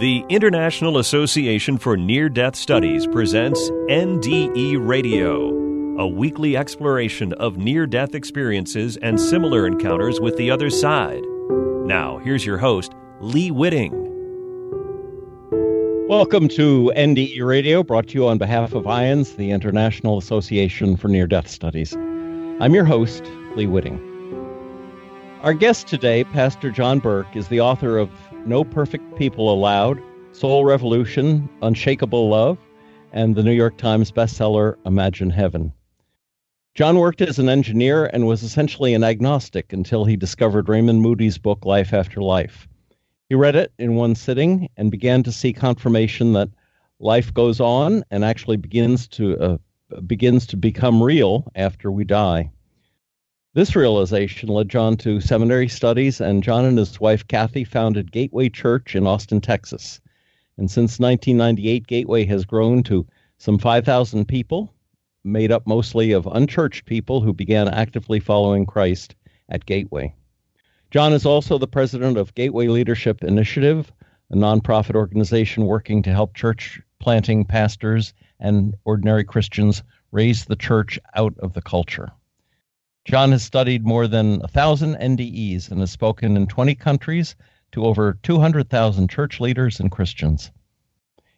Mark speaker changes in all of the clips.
Speaker 1: The International Association for Near Death Studies presents NDE Radio, a weekly exploration of near death experiences and similar encounters with the other side. Now, here's your host, Lee Witting.
Speaker 2: Welcome to NDE Radio, brought to you on behalf of IANDS, the International Association for Near Death Studies. I'm your host, Lee Witting. Our guest today, Pastor John Burke, is the author of no Perfect People Allowed, Soul Revolution, Unshakable Love, and the New York Times bestseller Imagine Heaven. John worked as an engineer and was essentially an agnostic until he discovered Raymond Moody's book Life After Life. He read it in one sitting and began to see confirmation that life goes on and actually begins to uh, begins to become real after we die. This realization led John to seminary studies, and John and his wife Kathy founded Gateway Church in Austin, Texas. And since 1998, Gateway has grown to some 5,000 people, made up mostly of unchurched people who began actively following Christ at Gateway. John is also the president of Gateway Leadership Initiative, a nonprofit organization working to help church planting pastors and ordinary Christians raise the church out of the culture. John has studied more than a thousand NDEs and has spoken in 20 countries to over 200,000 church leaders and Christians.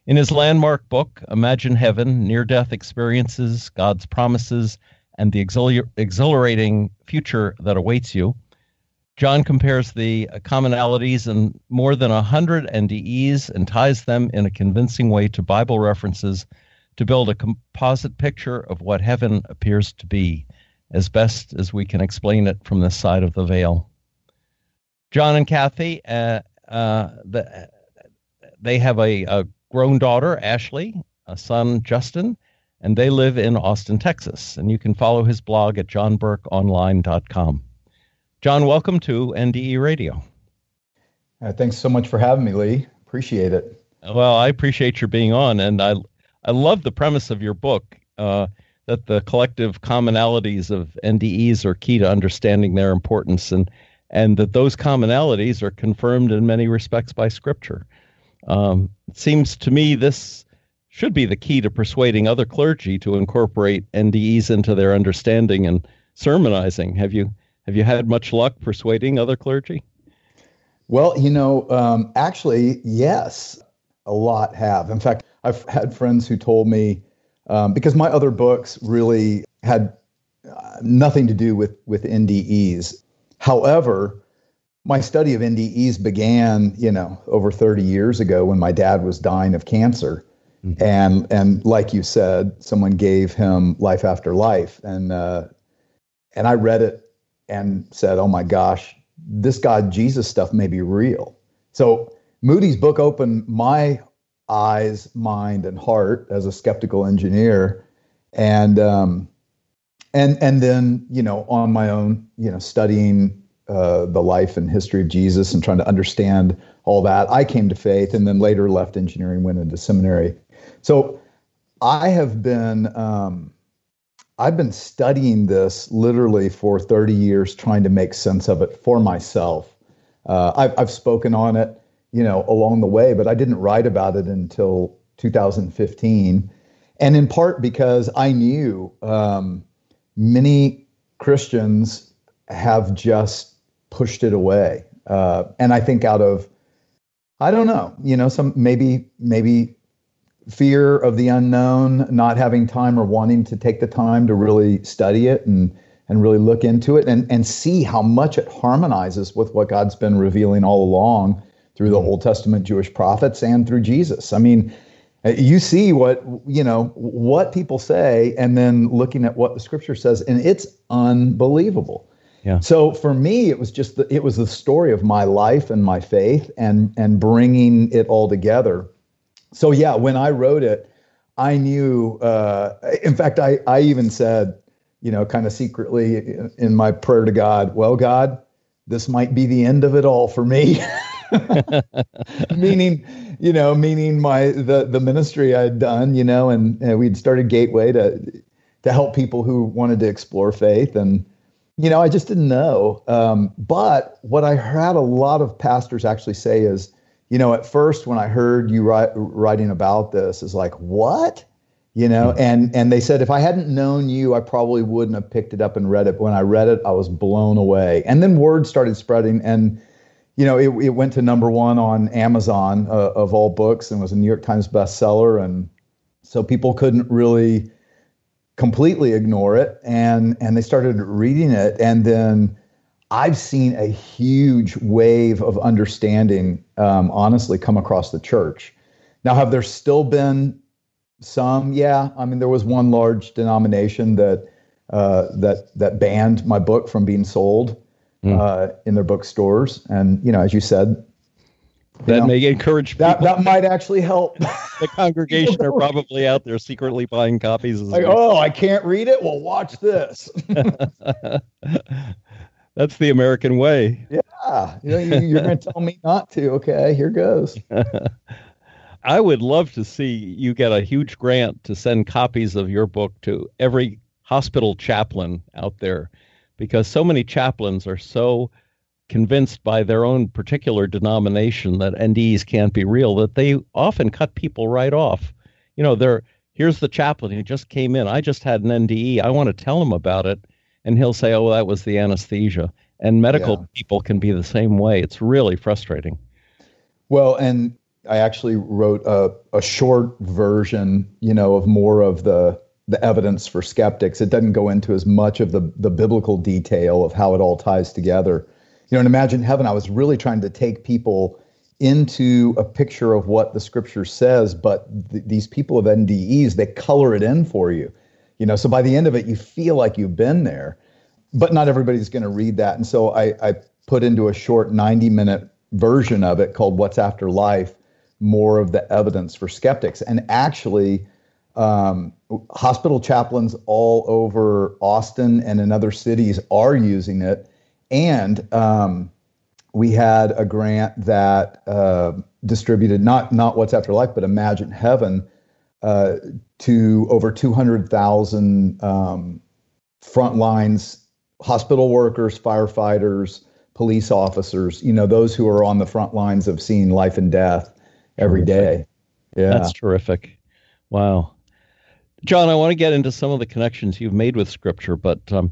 Speaker 2: In his landmark book, Imagine Heaven Near Death Experiences, God's Promises, and the Exhilar- Exhilarating Future That Awaits You, John compares the commonalities in more than 100 NDEs and ties them in a convincing way to Bible references to build a composite picture of what heaven appears to be as best as we can explain it from this side of the veil. John and Kathy, uh, uh, the, they have a, a, grown daughter, Ashley, a son, Justin, and they live in Austin, Texas. And you can follow his blog at johnburkeonline.com. John, welcome to NDE Radio.
Speaker 3: Uh, thanks so much for having me, Lee. Appreciate it.
Speaker 2: Well, I appreciate your being on, and I I love the premise of your book. Uh, that the collective commonalities of NDEs are key to understanding their importance and and that those commonalities are confirmed in many respects by Scripture. Um, it seems to me this should be the key to persuading other clergy to incorporate NDEs into their understanding and sermonizing. Have you have you had much luck persuading other clergy?
Speaker 3: Well, you know, um, actually, yes, a lot have. In fact, I've had friends who told me um, because my other books really had uh, nothing to do with with NDEs. However, my study of NDEs began, you know, over 30 years ago when my dad was dying of cancer. Mm-hmm. And and like you said, someone gave him life after life, and uh, and I read it and said, "Oh my gosh, this God Jesus stuff may be real." So Moody's book opened my eyes, mind, and heart as a skeptical engineer, and um, and and then you know on my own, you know, studying uh, the life and history of Jesus and trying to understand all that, I came to faith, and then later left engineering, went into seminary. So I have been. Um, I've been studying this literally for 30 years, trying to make sense of it for myself. Uh, I've, I've spoken on it you know, along the way, but I didn't write about it until 2015. And in part because I knew um, many Christians have just pushed it away. Uh, and I think out of, I don't know, you know, some maybe, maybe fear of the unknown, not having time or wanting to take the time to really study it and, and really look into it and, and see how much it harmonizes with what God's been revealing all along through the Old Testament Jewish prophets and through Jesus. I mean, uh, you see what you know what people say and then looking at what the scripture says and it's unbelievable yeah. so for me it was just the, it was the story of my life and my faith and and bringing it all together so yeah when i wrote it i knew uh, in fact i i even said you know kind of secretly in my prayer to god well god this might be the end of it all for me meaning, you know, meaning my the the ministry I'd done, you know, and, and we'd started Gateway to to help people who wanted to explore faith, and you know, I just didn't know. Um, but what I had a lot of pastors actually say is, you know, at first when I heard you write, writing about this, is like, what? You know, mm-hmm. and and they said if I hadn't known you, I probably wouldn't have picked it up and read it. But when I read it, I was blown away. And then word started spreading, and you know, it, it went to number one on Amazon uh, of all books, and was a New York Times bestseller. And so people couldn't really completely ignore it, and and they started reading it, and then I've seen a huge wave of understanding, um, honestly, come across the church. Now, have there still been some? Yeah, I mean, there was one large denomination that uh, that that banned my book from being sold mm. uh, in their bookstores, and you know, as you said,
Speaker 2: that know, may encourage
Speaker 3: that. That might actually help.
Speaker 2: the congregation are probably out there secretly buying copies.
Speaker 3: Like, oh, I can't read it. Well, watch this.
Speaker 2: That's the American way.
Speaker 3: Yeah. You know, you, are going to tell me not to. Okay, here goes.
Speaker 2: I would love to see you get a huge grant to send copies of your book to every hospital chaplain out there because so many chaplains are so convinced by their own particular denomination that NDEs can't be real that they often cut people right off. You know, they're here's the chaplain who just came in. I just had an NDE. I want to tell him about it and he'll say, "Oh, that was the anesthesia." And medical yeah. people can be the same way. It's really frustrating.
Speaker 3: Well, and I actually wrote a, a short version, you know, of more of the the evidence for skeptics. It doesn't go into as much of the the biblical detail of how it all ties together. You know, and imagine heaven. I was really trying to take people into a picture of what the scripture says, but th- these people of NDEs they color it in for you you know so by the end of it you feel like you've been there but not everybody's going to read that and so I, I put into a short 90 minute version of it called what's after life more of the evidence for skeptics and actually um, hospital chaplains all over austin and in other cities are using it and um, we had a grant that uh, distributed not not what's after life but imagine heaven uh, to over 200,000 um, front lines hospital workers, firefighters, police officers, you know, those who are on the front lines of seeing life and death every terrific. day.
Speaker 2: Yeah. That's terrific. Wow. John, I want to get into some of the connections you've made with Scripture, but um,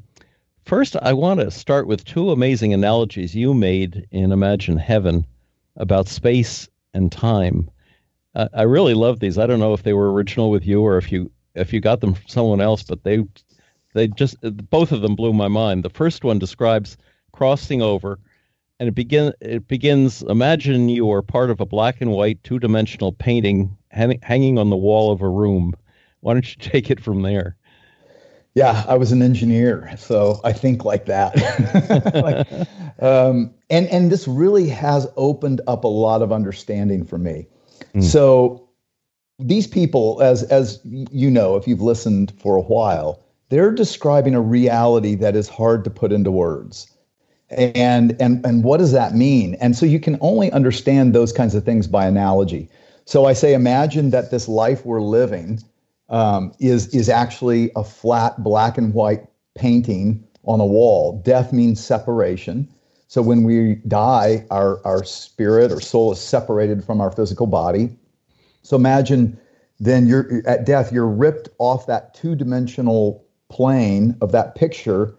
Speaker 2: first I want to start with two amazing analogies you made in Imagine Heaven about space and time. I really love these. I don't know if they were original with you or if you if you got them from someone else, but they they just both of them blew my mind. The first one describes crossing over, and it begin it begins. Imagine you are part of a black and white two dimensional painting hang, hanging on the wall of a room. Why don't you take it from there?
Speaker 3: Yeah, I was an engineer, so I think like that. like, um, and and this really has opened up a lot of understanding for me. Mm. So these people, as as you know, if you've listened for a while, they're describing a reality that is hard to put into words. And and and what does that mean? And so you can only understand those kinds of things by analogy. So I say, imagine that this life we're living um, is is actually a flat black and white painting on a wall. Death means separation. So when we die, our, our spirit or soul is separated from our physical body. So imagine then you're at death, you're ripped off that two dimensional plane of that picture,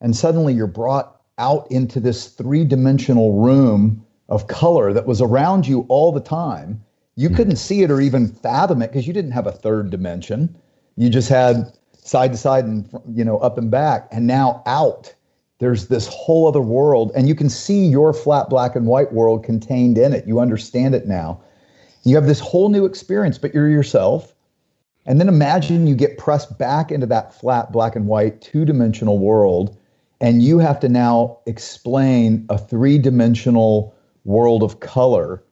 Speaker 3: and suddenly you're brought out into this three dimensional room of color that was around you all the time. You hmm. couldn't see it or even fathom it because you didn't have a third dimension. You just had side to side and you know up and back, and now out there's this whole other world and you can see your flat black and white world contained in it you understand it now you have this whole new experience but you're yourself and then imagine you get pressed back into that flat black and white two-dimensional world and you have to now explain a three-dimensional world of color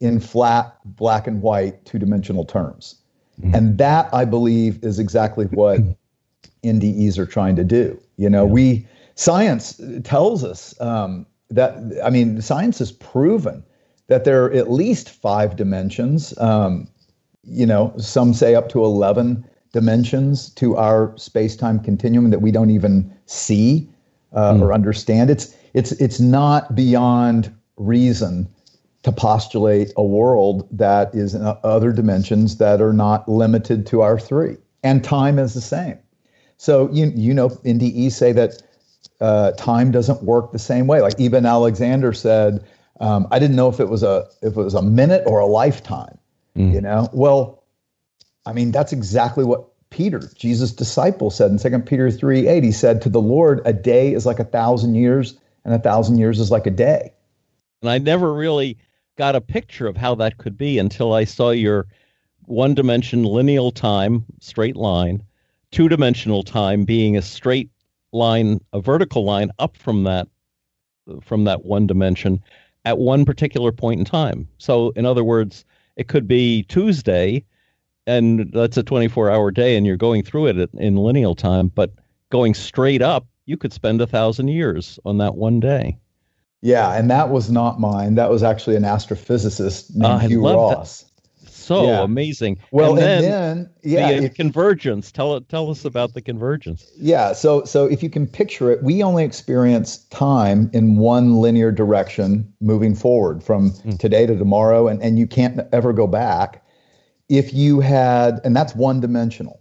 Speaker 3: in flat black and white two-dimensional terms mm-hmm. and that i believe is exactly what ndes are trying to do you know yeah. we science tells us um, that, I mean, science has proven that there are at least five dimensions. Um, you know, some say up to 11 dimensions to our space-time continuum that we don't even see uh, mm. or understand. It's it's it's not beyond reason to postulate a world that is in other dimensions that are not limited to our three. And time is the same. So you you know NDE say that uh, time doesn't work the same way. Like even Alexander said, um, I didn't know if it was a if it was a minute or a lifetime. Mm. You know, well, I mean that's exactly what Peter, Jesus' disciple, said in 2 Peter 3 8. He said, To the Lord, a day is like a thousand years, and a thousand years is like a day.
Speaker 2: And I never really got a picture of how that could be until I saw your one dimension lineal time, straight line, two dimensional time being a straight line, a vertical line up from that from that one dimension at one particular point in time. So in other words, it could be Tuesday and that's a 24 hour day and you're going through it in lineal time, but going straight up, you could spend a thousand years on that one day.
Speaker 3: Yeah, and that was not mine. That was actually an astrophysicist named uh, Hugh Ross. That
Speaker 2: so yeah. amazing.
Speaker 3: Well, and then, and then yeah,
Speaker 2: the if, convergence. Tell tell us about the convergence.
Speaker 3: Yeah, so so if you can picture it, we only experience time in one linear direction moving forward from mm. today to tomorrow, and and you can't ever go back. If you had, and that's one dimensional.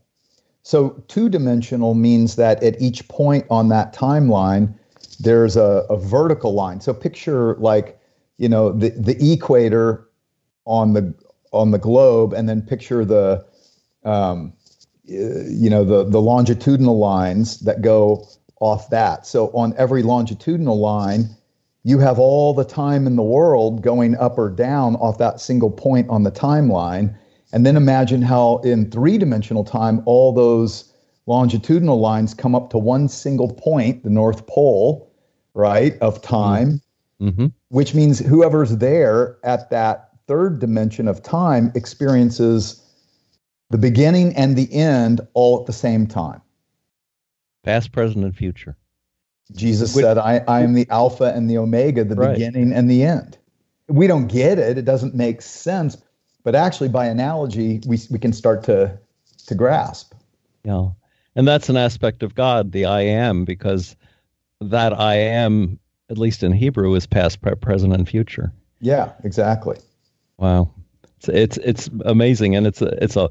Speaker 3: So two dimensional means that at each point on that timeline, there's a, a vertical line. So picture like you know the the equator on the on the globe, and then picture the um, you know the the longitudinal lines that go off that. So on every longitudinal line, you have all the time in the world going up or down off that single point on the timeline. And then imagine how in three dimensional time, all those longitudinal lines come up to one single point, the North Pole, right, of time, mm-hmm. which means whoever's there at that third dimension of time experiences the beginning and the end all at the same time.
Speaker 2: Past, present, and future.
Speaker 3: Jesus Which, said, I, I am the Alpha and the Omega, the right. beginning and the end. We don't get it, it doesn't make sense, but actually, by analogy, we, we can start to, to grasp.
Speaker 2: Yeah. And that's an aspect of God, the I am, because that I am, at least in Hebrew, is past, present, and future.
Speaker 3: Yeah, exactly.
Speaker 2: Wow, it's it's, it's amazing, and it's a, it's a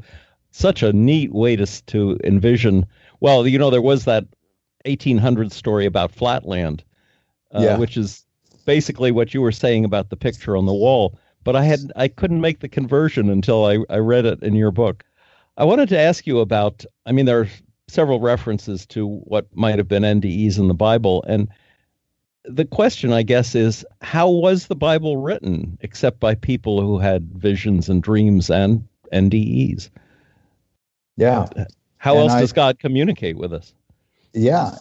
Speaker 2: such a neat way to to envision. Well, you know, there was that 1800 story about Flatland, uh, yeah. which is basically what you were saying about the picture on the wall. But I had I couldn't make the conversion until I, I read it in your book. I wanted to ask you about. I mean, there are several references to what might have been NDEs in the Bible, and the question, I guess, is how was the Bible written except by people who had visions and dreams and NDEs?
Speaker 3: Yeah.
Speaker 2: How and else I, does God communicate with us?
Speaker 3: Yeah.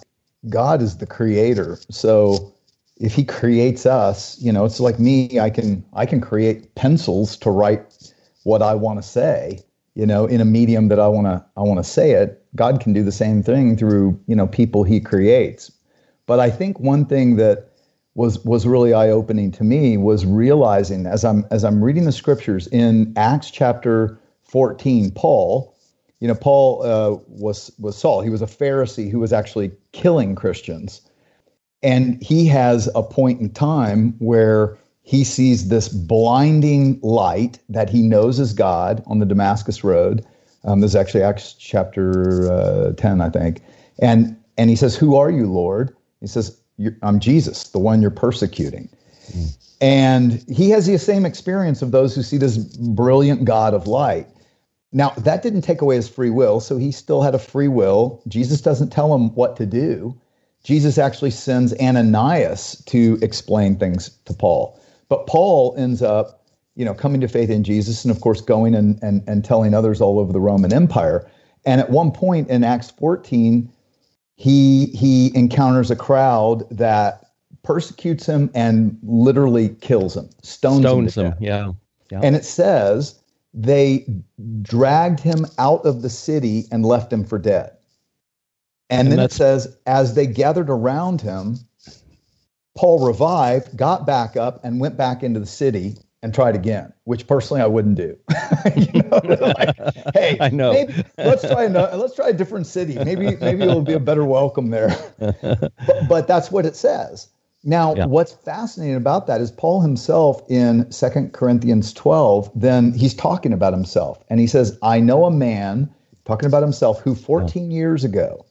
Speaker 3: God is the creator. So if he creates us, you know, it's like me, I can I can create pencils to write what I want to say, you know, in a medium that I want to I want to say it. God can do the same thing through, you know, people he creates. But I think one thing that was was really eye opening to me was realizing as I'm as I'm reading the scriptures in Acts chapter 14, Paul, you know, Paul uh, was was Saul. He was a Pharisee who was actually killing Christians, and he has a point in time where he sees this blinding light that he knows is God on the Damascus Road. Um, this is actually Acts chapter uh, 10, I think, and and he says, "Who are you, Lord?" He says, I'm Jesus, the one you're persecuting. Mm. And he has the same experience of those who see this brilliant God of light. Now, that didn't take away his free will, so he still had a free will. Jesus doesn't tell him what to do. Jesus actually sends Ananias to explain things to Paul. But Paul ends up, you know, coming to faith in Jesus and, of course, going and, and, and telling others all over the Roman Empire. And at one point in Acts 14, he he encounters a crowd that persecutes him and literally kills him, stones,
Speaker 2: stones
Speaker 3: him.
Speaker 2: him yeah.
Speaker 3: yeah. And it says they dragged him out of the city and left him for dead. And, and then it says, as they gathered around him, Paul revived, got back up, and went back into the city and tried again, which personally I wouldn't do. you know, like, hey,
Speaker 2: I know.
Speaker 3: Maybe, let's try another, let's try a different city. Maybe maybe it'll be a better welcome there. but, but that's what it says. Now, yeah. what's fascinating about that is Paul himself in Second Corinthians 12, then he's talking about himself. And he says, I know a man, talking about himself, who 14 yeah. years ago,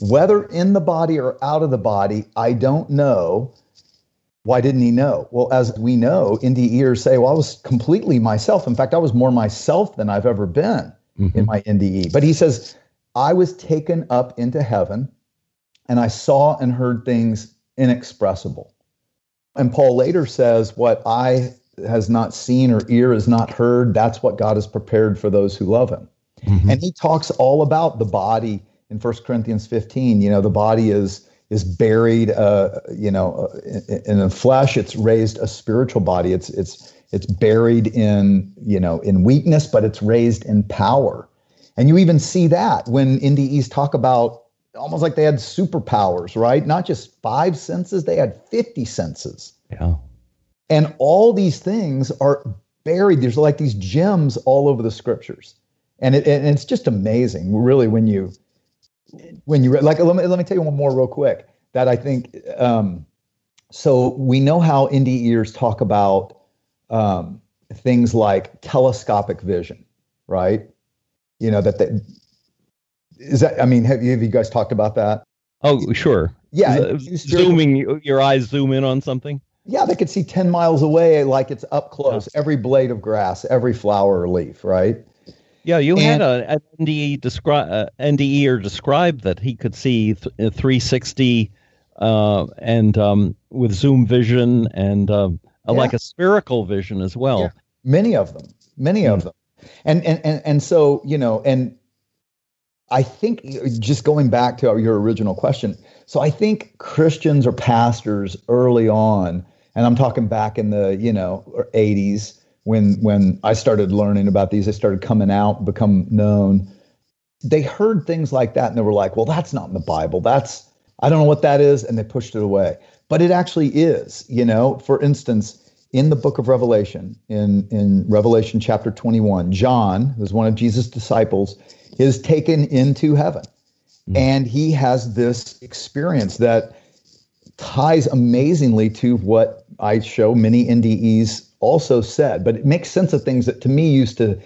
Speaker 3: whether in the body or out of the body, I don't know. Why didn't he know? Well, as we know, NDEers say, well, I was completely myself. In fact, I was more myself than I've ever been mm-hmm. in my NDE. But he says, I was taken up into heaven and I saw and heard things inexpressible. And Paul later says, What eye has not seen or ear has not heard, that's what God has prepared for those who love him. Mm-hmm. And he talks all about the body in 1 Corinthians 15. You know, the body is is buried, uh, you know, uh, in, in the flesh. It's raised a spiritual body. It's it's it's buried in you know in weakness, but it's raised in power. And you even see that when NDEs talk about almost like they had superpowers, right? Not just five senses, they had 50 senses.
Speaker 2: Yeah.
Speaker 3: And all these things are buried. There's like these gems all over the scriptures. And, it, and it's just amazing, really, when you, when you, like, let me, let me tell you one more real quick that I think, um, so we know how NDEers talk about um, things like telescopic vision, right? You know, that they, is that i mean have you, have you guys talked about that?
Speaker 2: Oh sure.
Speaker 3: Yeah.
Speaker 2: Zooming your eyes zoom in on something?
Speaker 3: Yeah they could see 10 miles away like it's up close every blade of grass every flower or leaf right
Speaker 2: yeah you and, had a, an nde describe uh, nde or describe that he could see th- uh, 360 uh, and um, with zoom vision and um, yeah. like a spherical vision as well yeah.
Speaker 3: many of them many mm. of them and, and and and so you know and I think just going back to your original question, so I think Christians or pastors early on, and I'm talking back in the you know 80s when when I started learning about these, they started coming out, become known. They heard things like that, and they were like, "Well, that's not in the Bible. That's I don't know what that is," and they pushed it away. But it actually is. You know, for instance, in the book of Revelation, in in Revelation chapter 21, John, who's one of Jesus' disciples is taken into heaven. Mm. And he has this experience that ties amazingly to what I show many NDEs also said, but it makes sense of things that to me used to,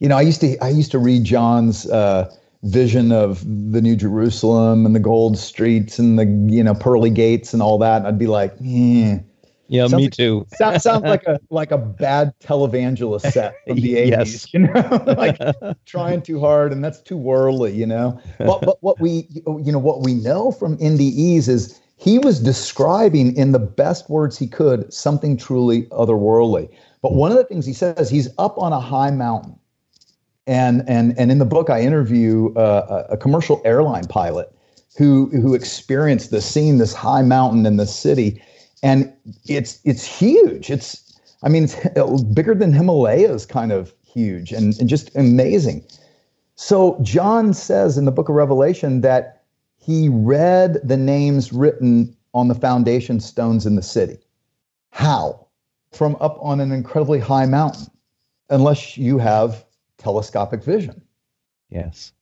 Speaker 3: you know, I used to I used to read John's uh, vision of the New Jerusalem and the gold streets and the you know pearly gates and all that, and I'd be like, eh,
Speaker 2: yeah, sounds me too.
Speaker 3: sounds, sounds like a like a bad televangelist set from the eighties. You know, like trying too hard, and that's too worldly. You know, but but what we you know what we know from NDEs is he was describing in the best words he could something truly otherworldly. But one of the things he says, he's up on a high mountain, and and and in the book I interview uh, a commercial airline pilot who who experienced this, seeing this high mountain in the city and it's it's huge. It's I mean it's bigger than Himalayas, kind of huge and, and just amazing. So John says in the book of Revelation that he read the names written on the foundation stones in the city. How? From up on an incredibly high mountain, unless you have telescopic vision.
Speaker 2: Yes.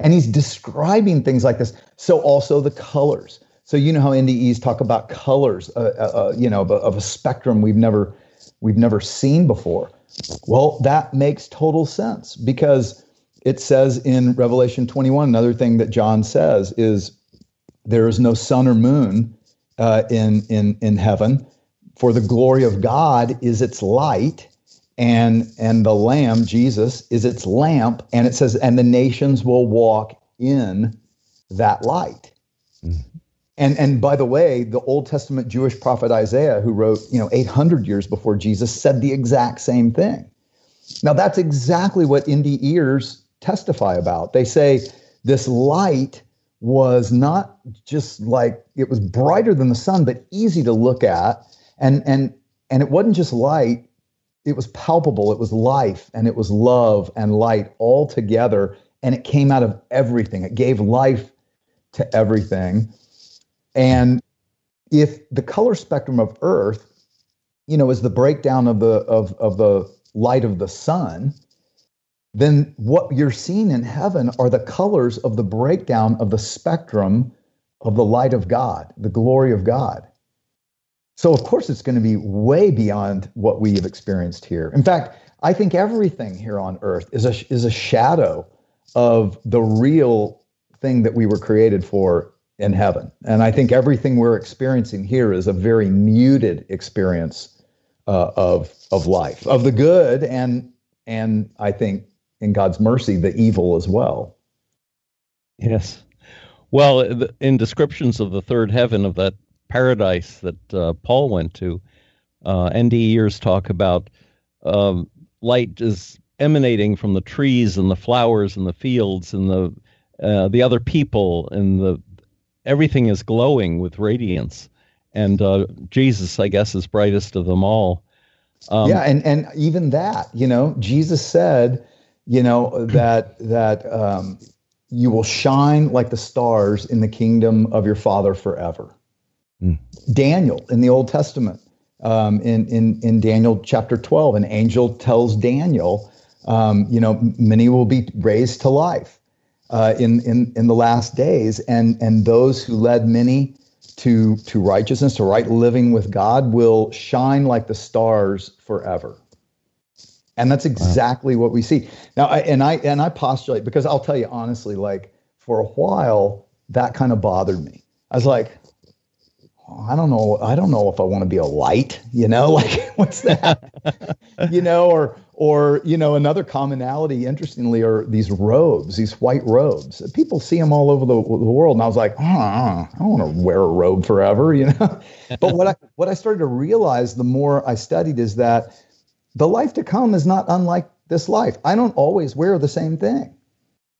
Speaker 3: And he's describing things like this. So also the colors. So you know how NDEs talk about colors, uh, uh, uh, you know, of a, of a spectrum we've never we've never seen before. Well, that makes total sense because it says in Revelation 21, another thing that John says is there is no sun or moon uh, in in in heaven, for the glory of God is its light, and and the Lamb Jesus is its lamp, and it says, and the nations will walk in that light. Mm-hmm. And and by the way, the Old Testament Jewish prophet Isaiah, who wrote, you know, 800 years before Jesus, said the exact same thing. Now that's exactly what NDEers testify about. They say this light was not just like it was brighter than the sun, but easy to look at. And and and it wasn't just light, it was palpable, it was life and it was love and light all together. And it came out of everything. It gave life to everything. And if the color spectrum of Earth, you know, is the breakdown of the of of the light of the sun, then what you're seeing in heaven are the colors of the breakdown of the spectrum of the light of God, the glory of God. So, of course, it's going to be way beyond what we have experienced here. In fact, I think everything here on earth is a, is a shadow of the real thing that we were created for in heaven. And I think everything we're experiencing here is a very muted experience uh, of, of life, of the good, and, and I think in God's mercy, the evil as well.
Speaker 2: Yes. Well, in descriptions of the third heaven, of that paradise that uh, Paul went to, uh, NDEers talk about um, light is emanating from the trees and the flowers and the fields and the uh, the other people and the everything is glowing with radiance. And uh, Jesus, I guess, is brightest of them all.
Speaker 3: Um, yeah, and and even that, you know, Jesus said, you know, that that um, you will shine like the stars in the kingdom of your Father forever. Mm. Daniel in the Old Testament, um, in, in, in Daniel chapter 12, an angel tells Daniel, um, you know, many will be raised to life uh, in, in, in the last days, and, and those who led many to, to righteousness, to right living with God, will shine like the stars forever. And that's exactly wow. what we see now. I, and I and I postulate because I'll tell you honestly, like for a while, that kind of bothered me. I was like, oh, I don't know. I don't know if I want to be a light, you know, like what's that? you know, or or you know, another commonality, interestingly, are these robes, these white robes. People see them all over the, the world, and I was like, oh, I don't want to wear a robe forever, you know. but what I what I started to realize the more I studied is that the life to come is not unlike this life. I don't always wear the same thing.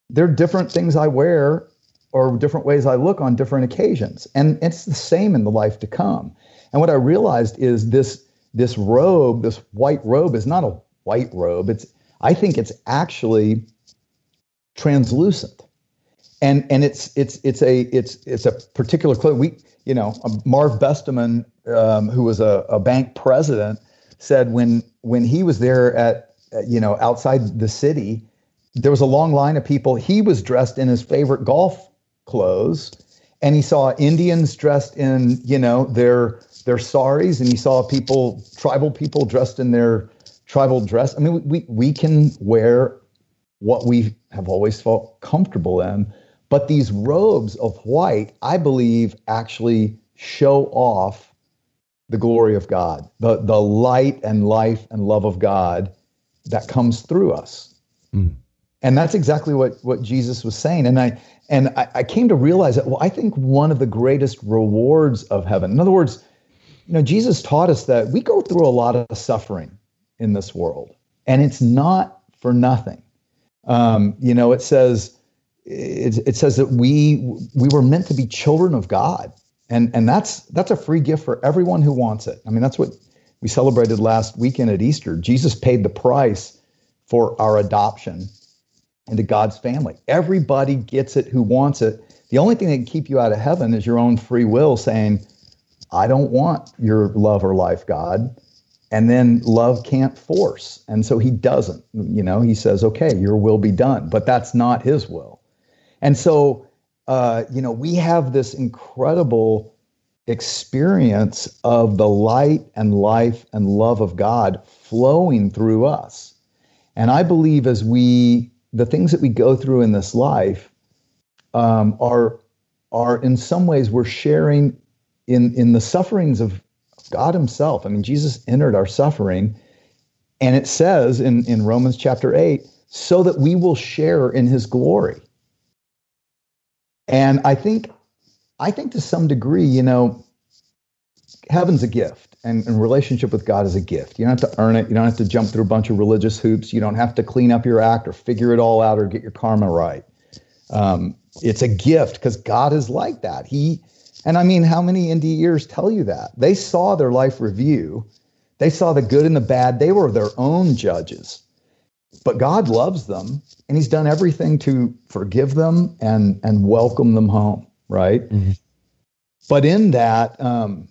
Speaker 3: There are different things I wear or different ways I look on different occasions. And it's the same in the life to come. And what I realized is this this robe, this white robe is not a white robe. It's I think it's actually translucent. And and it's it's it's a it's it's a particular clothing. We you know Marv Besteman, um, who was a, a bank president, said when when he was there at you know outside the city, there was a long line of people. He was dressed in his favorite golf clothes and he saw Indians dressed in, you know, their their saris, and he saw people, tribal people dressed in their tribal dress. I mean, we we can wear what we have always felt comfortable in, but these robes of white, I believe, actually show off the glory of God, the the light and life and love of God that comes through us. Mm. And that's exactly what what Jesus was saying. And I and I, I, came to realize that, well, I think one of the greatest rewards of heaven, in other words, you know, Jesus taught us that we go through a lot of suffering in this world, and it's not for nothing. Um, you know, it says, it, it says that we we were meant to be children of God, and and that's that's a free gift for everyone who wants it. I mean, that's what we celebrated last weekend at Easter. Jesus paid the price for our adoption into God's family. Everybody gets it who wants it. The only thing that can keep you out of heaven is your own free will saying, I don't want your love or life, God. And then love can't force. And so he doesn't. You know, he says, okay, your will be done. But that's not his will. And so, uh, you know, we have this incredible experience of the light and life and love of God flowing through us. And I believe as we the things that we go through in this life um, are are in some ways we're sharing in in the sufferings of God Himself. I mean, Jesus entered our suffering, and it says in in Romans chapter eight, so that we will share in His glory. And I think, I think to some degree, you know, heaven's a gift and, and relationship with God is a gift. You don't have to earn it. You don't have to jump through a bunch of religious hoops. You don't have to clean up your act or figure it all out or get your karma right. Um, it's a gift because God is like that. He, and I mean, how many NDEers tell you that? They saw their life review. They saw the good and the bad. They were their own judges. But God loves them and he's done everything to forgive them and, and welcome them home, right? Mm-hmm. But in that, um,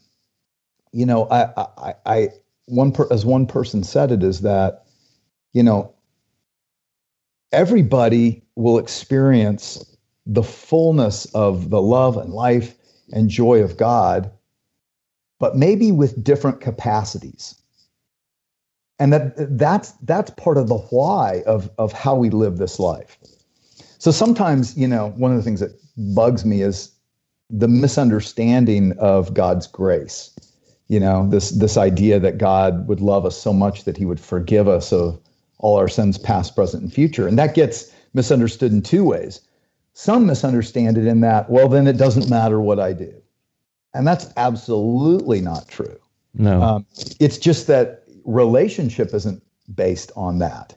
Speaker 3: you know, I, I, I one per, as one person said it is that, you know, everybody will experience the fullness of the love and life and joy of God but maybe with different capacities. And that that's that's part of the why of of how we live this life. So sometimes, you know, one of the things that bugs me is the misunderstanding of God's grace. You know, this this idea that God would love us so much that he would forgive us of all our sins past, present, and future. And that gets misunderstood in two ways. Some misunderstand it in that, well, then it doesn't matter what I do. And that's absolutely not true.
Speaker 2: No. Um,
Speaker 3: it's just that relationship isn't based on that.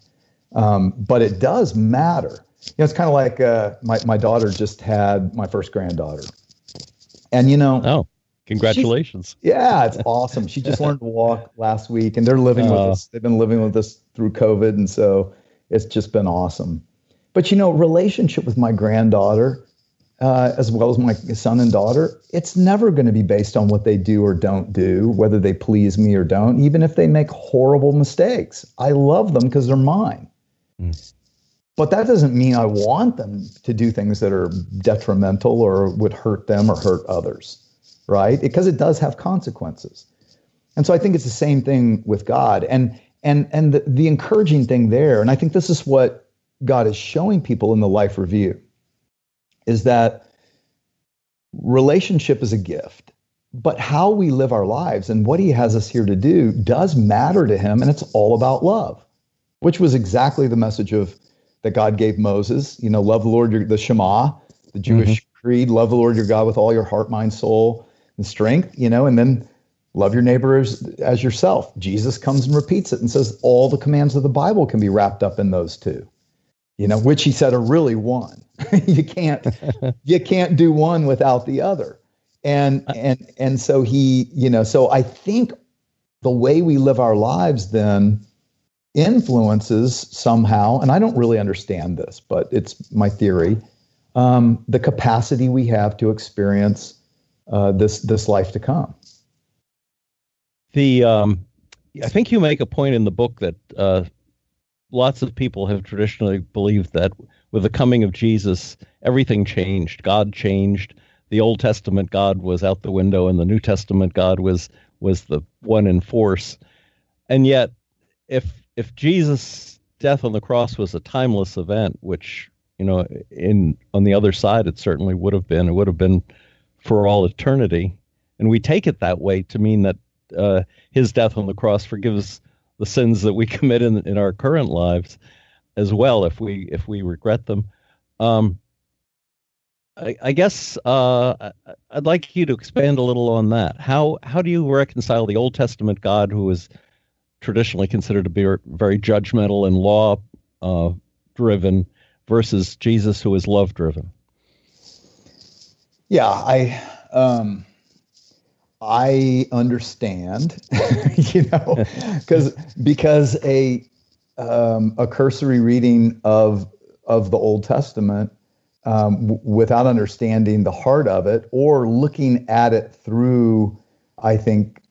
Speaker 3: Um, but it does matter. You know, it's kind of like uh, my, my daughter just had my first granddaughter. And, you know,
Speaker 2: oh, congratulations.
Speaker 3: Yeah, it's awesome. She just learned to walk last week and they're living uh, with us. They've been living with us through COVID. And so it's just been awesome. But, you know, relationship with my granddaughter, uh, as well as my son and daughter, it's never going to be based on what they do or don't do, whether they please me or don't, even if they make horrible mistakes. I love them because they're mine. Mm. But that doesn't mean I want them to do things that are detrimental or would hurt them or hurt others, right? Because it does have consequences. And so I think it's the same thing with God. And and and the, the encouraging thing there, and I think this is what God is showing people in the life review is that relationship is a gift, but how we live our lives and what he has us here to do does matter to him, and it's all about love, which was exactly the message of that God gave Moses. You know, love the Lord, your, the Shema, the Jewish mm-hmm. creed, love the Lord your God with all your heart, mind, soul, and strength. You know, and then love your neighbor as, as yourself. Jesus comes and repeats it and says all the commands of the Bible can be wrapped up in those two you know, which he said are really one. you can't you can't do one without the other. And and and so he, you know, so I think the way we live our lives then influences somehow, and I don't really understand this, but it's my theory, um, the capacity we have to experience uh, this this life to come.
Speaker 2: The um, I think you make a point in the book that uh, lots of people have traditionally believed that with the coming of Jesus, everything changed. God changed. The Old Testament God was out the window, and the New Testament God was was the one in force. And yet, if if Jesus' death on the cross was a timeless event, which you know, in on the other side, it certainly would have been. It would have been for all eternity, and we take it that way to mean that uh, his death on the cross forgives the sins that we commit in in our current lives as well if we if we regret them. Um, I, I, guess uh, I'd like you to expand a little on that. How how do you reconcile the Old Testament God, who is traditionally considered to be very judgmental and law uh, driven, versus Jesus, who is love driven?
Speaker 3: Yeah, I um, I understand, you know, because because a um, a cursory reading of of the Old Testament um, w- without understanding the heart of it or looking at it through, I think,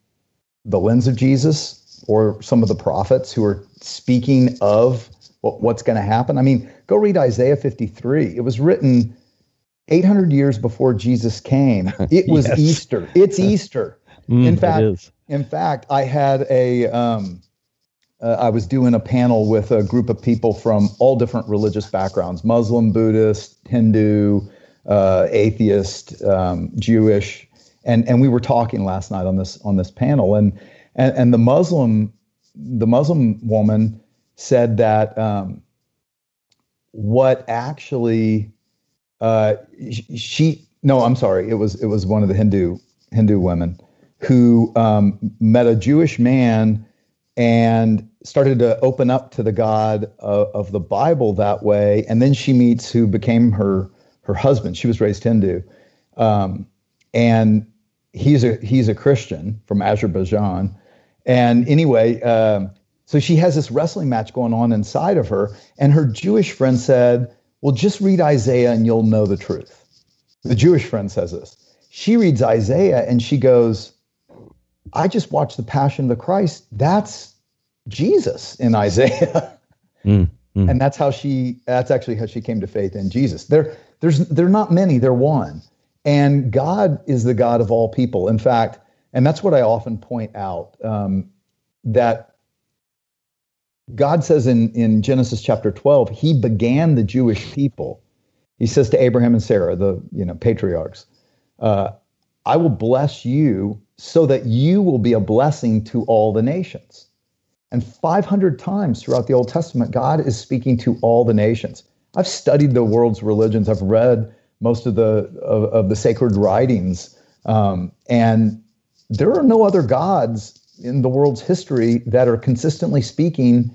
Speaker 3: the lens of Jesus or some of the prophets who are speaking of what, what's going to happen. I mean, go read Isaiah 53. It was written 800 years before Jesus came. It was yes. Easter. It's Easter. Mm, in fact, in fact, I had a um, uh, I was doing a panel with a group of people from all different religious backgrounds: Muslim, Buddhist, Hindu, uh, atheist, um, Jewish, and and we were talking last night on this on this panel, and and, and the Muslim the Muslim woman said that um, what actually uh, she no, I'm sorry, it was it was one of the Hindu Hindu women who um, met a Jewish man and started to open up to the God of, of, the Bible that way. And then she meets who became her her husband. She was raised Hindu, um, and he's a he's a Christian from Azerbaijan. And anyway, um, so she has this wrestling match going on inside of her, and her Jewish friend said, well, just read Isaiah and you'll know the truth. The Jewish friend says this. She reads Isaiah and she goes, I just watched the Passion of the Christ. That's Jesus in Isaiah. Mm, mm. And that's how she that's actually how she came to faith in Jesus. There there's they're not many, they're one. And God is the God of all people. In fact, And that's what I often point out um, that God says in, in Genesis chapter 12, he began the Jewish people. He says to Abraham and Sarah, the you know patriarchs, uh, I will bless you so that you will be a blessing to all the nations. And 500 times throughout the Old Testament, God is speaking to all the nations. I've studied the world's religions. I've read most of the of, of the sacred writings, um, and there are no other gods in the world's history that are consistently speaking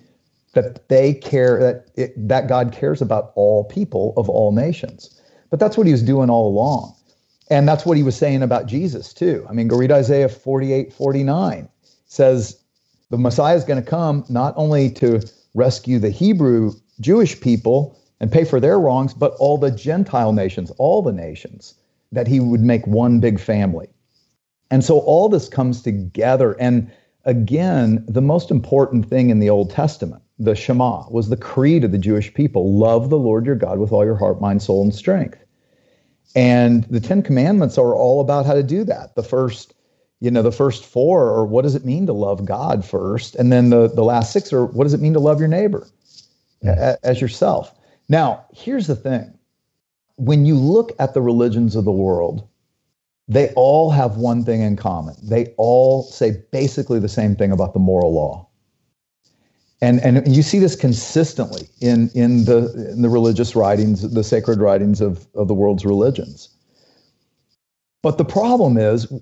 Speaker 3: that they care that it, that God cares about all people of all nations. But that's what he was doing all along. And that's what he was saying about Jesus too. I mean, go read Isaiah 48, 49 says the Messiah is going to come not only to rescue the Hebrew Jewish people and pay for their wrongs, but all the Gentile nations, all the nations, that he would make one big family. And so all this comes together. And again, the most important thing in the Old Testament, the Shema, was the creed of the Jewish people love the Lord your God with all your heart, mind, soul, and strength. And the Ten Commandments are all about how to do that. The first, you know, the first four or what does it mean to love God first? And then the, the last six are what does it mean to love your neighbor mm-hmm. as yourself? Now, here's the thing when you look at the religions of the world, they all have one thing in common. They all say basically the same thing about the moral law. And, and you see this consistently in, in, the, in the religious writings, the sacred writings of, of the world's religions. But the problem is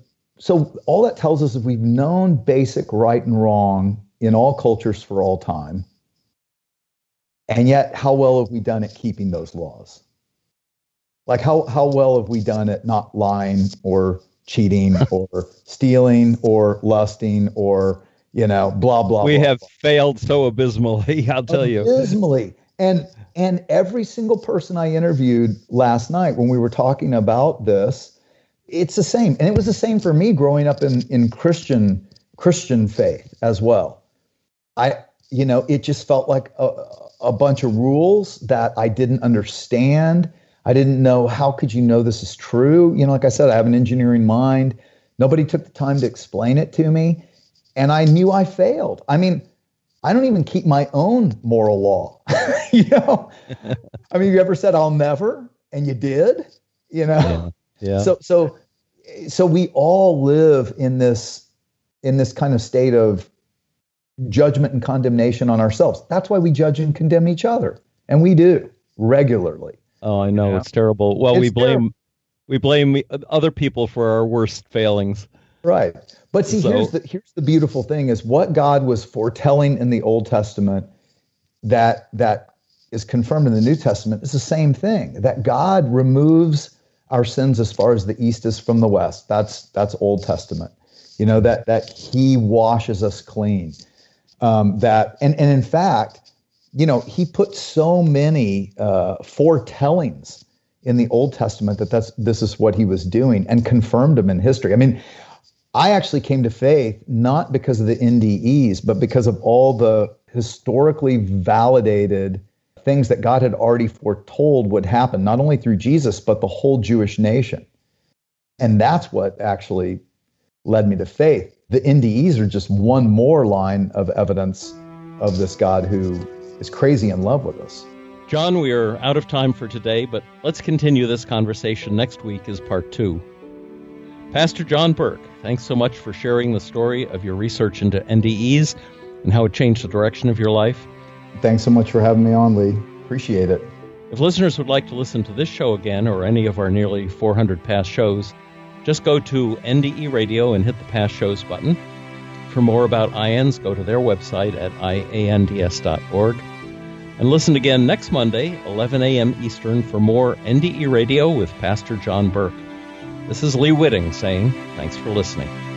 Speaker 3: so all that tells us is we've known basic right and wrong in all cultures for all time. And yet, how well have we done at keeping those laws? Like how how well have we done at not lying or cheating or stealing or lusting or you know blah blah
Speaker 2: we
Speaker 3: blah,
Speaker 2: have
Speaker 3: blah.
Speaker 2: failed so abysmally i'll tell
Speaker 3: abysmally.
Speaker 2: you
Speaker 3: abysmally and and every single person i interviewed last night when we were talking about this it's the same and it was the same for me growing up in in christian christian faith as well i you know it just felt like a, a bunch of rules that i didn't understand I didn't know how could you know this is true? You know, like I said, I have an engineering mind. Nobody took the time to explain it to me. And I knew I failed. I mean, I don't even keep my own moral law. you know? I mean, you ever said I'll never and you did? You know?
Speaker 2: Yeah. yeah.
Speaker 3: So so so we all live in this in this kind of state of judgment and condemnation on ourselves. That's why we judge and condemn each other. And we do regularly.
Speaker 2: Oh, I know it's terrible. Well, it's we blame terrible. we blame other people for our worst failings.
Speaker 3: Right. But see, so, here's the here's the beautiful thing: is what God was foretelling in the Old Testament that that is confirmed in the New Testament is the same thing. That God removes our sins as far as the east is from the west. That's that's Old Testament. You know that that He washes us clean. Um, that and and in fact, you know, he put so many uh, foretellings in the Old Testament that that's this is what he was doing and confirmed them in history. I mean, I actually came to faith not because of the NDEs, but because of all the historically validated things that God had already foretold would happen, not only through Jesus, but the whole Jewish nation. And that's what actually led me to faith. The NDEs are just one more line of evidence of this God who is crazy in love with us.
Speaker 2: John, we are out of time for today, but let's continue this conversation next week as part two. Pastor John Burke, thanks so much for sharing the story of your research into NDEs and how it changed the direction of your life.
Speaker 3: Thanks so much for having me on, Lee. Appreciate it.
Speaker 2: If listeners would like to listen to this show again or any of our nearly 400 past shows, just go to NDE Radio and hit the past shows button. For more about IANDS, go to their website at iands.org. And listen again next Monday, 11 a.m. Eastern, for more NDE Radio with Pastor John Burke. This is Lee Witting saying thanks for listening.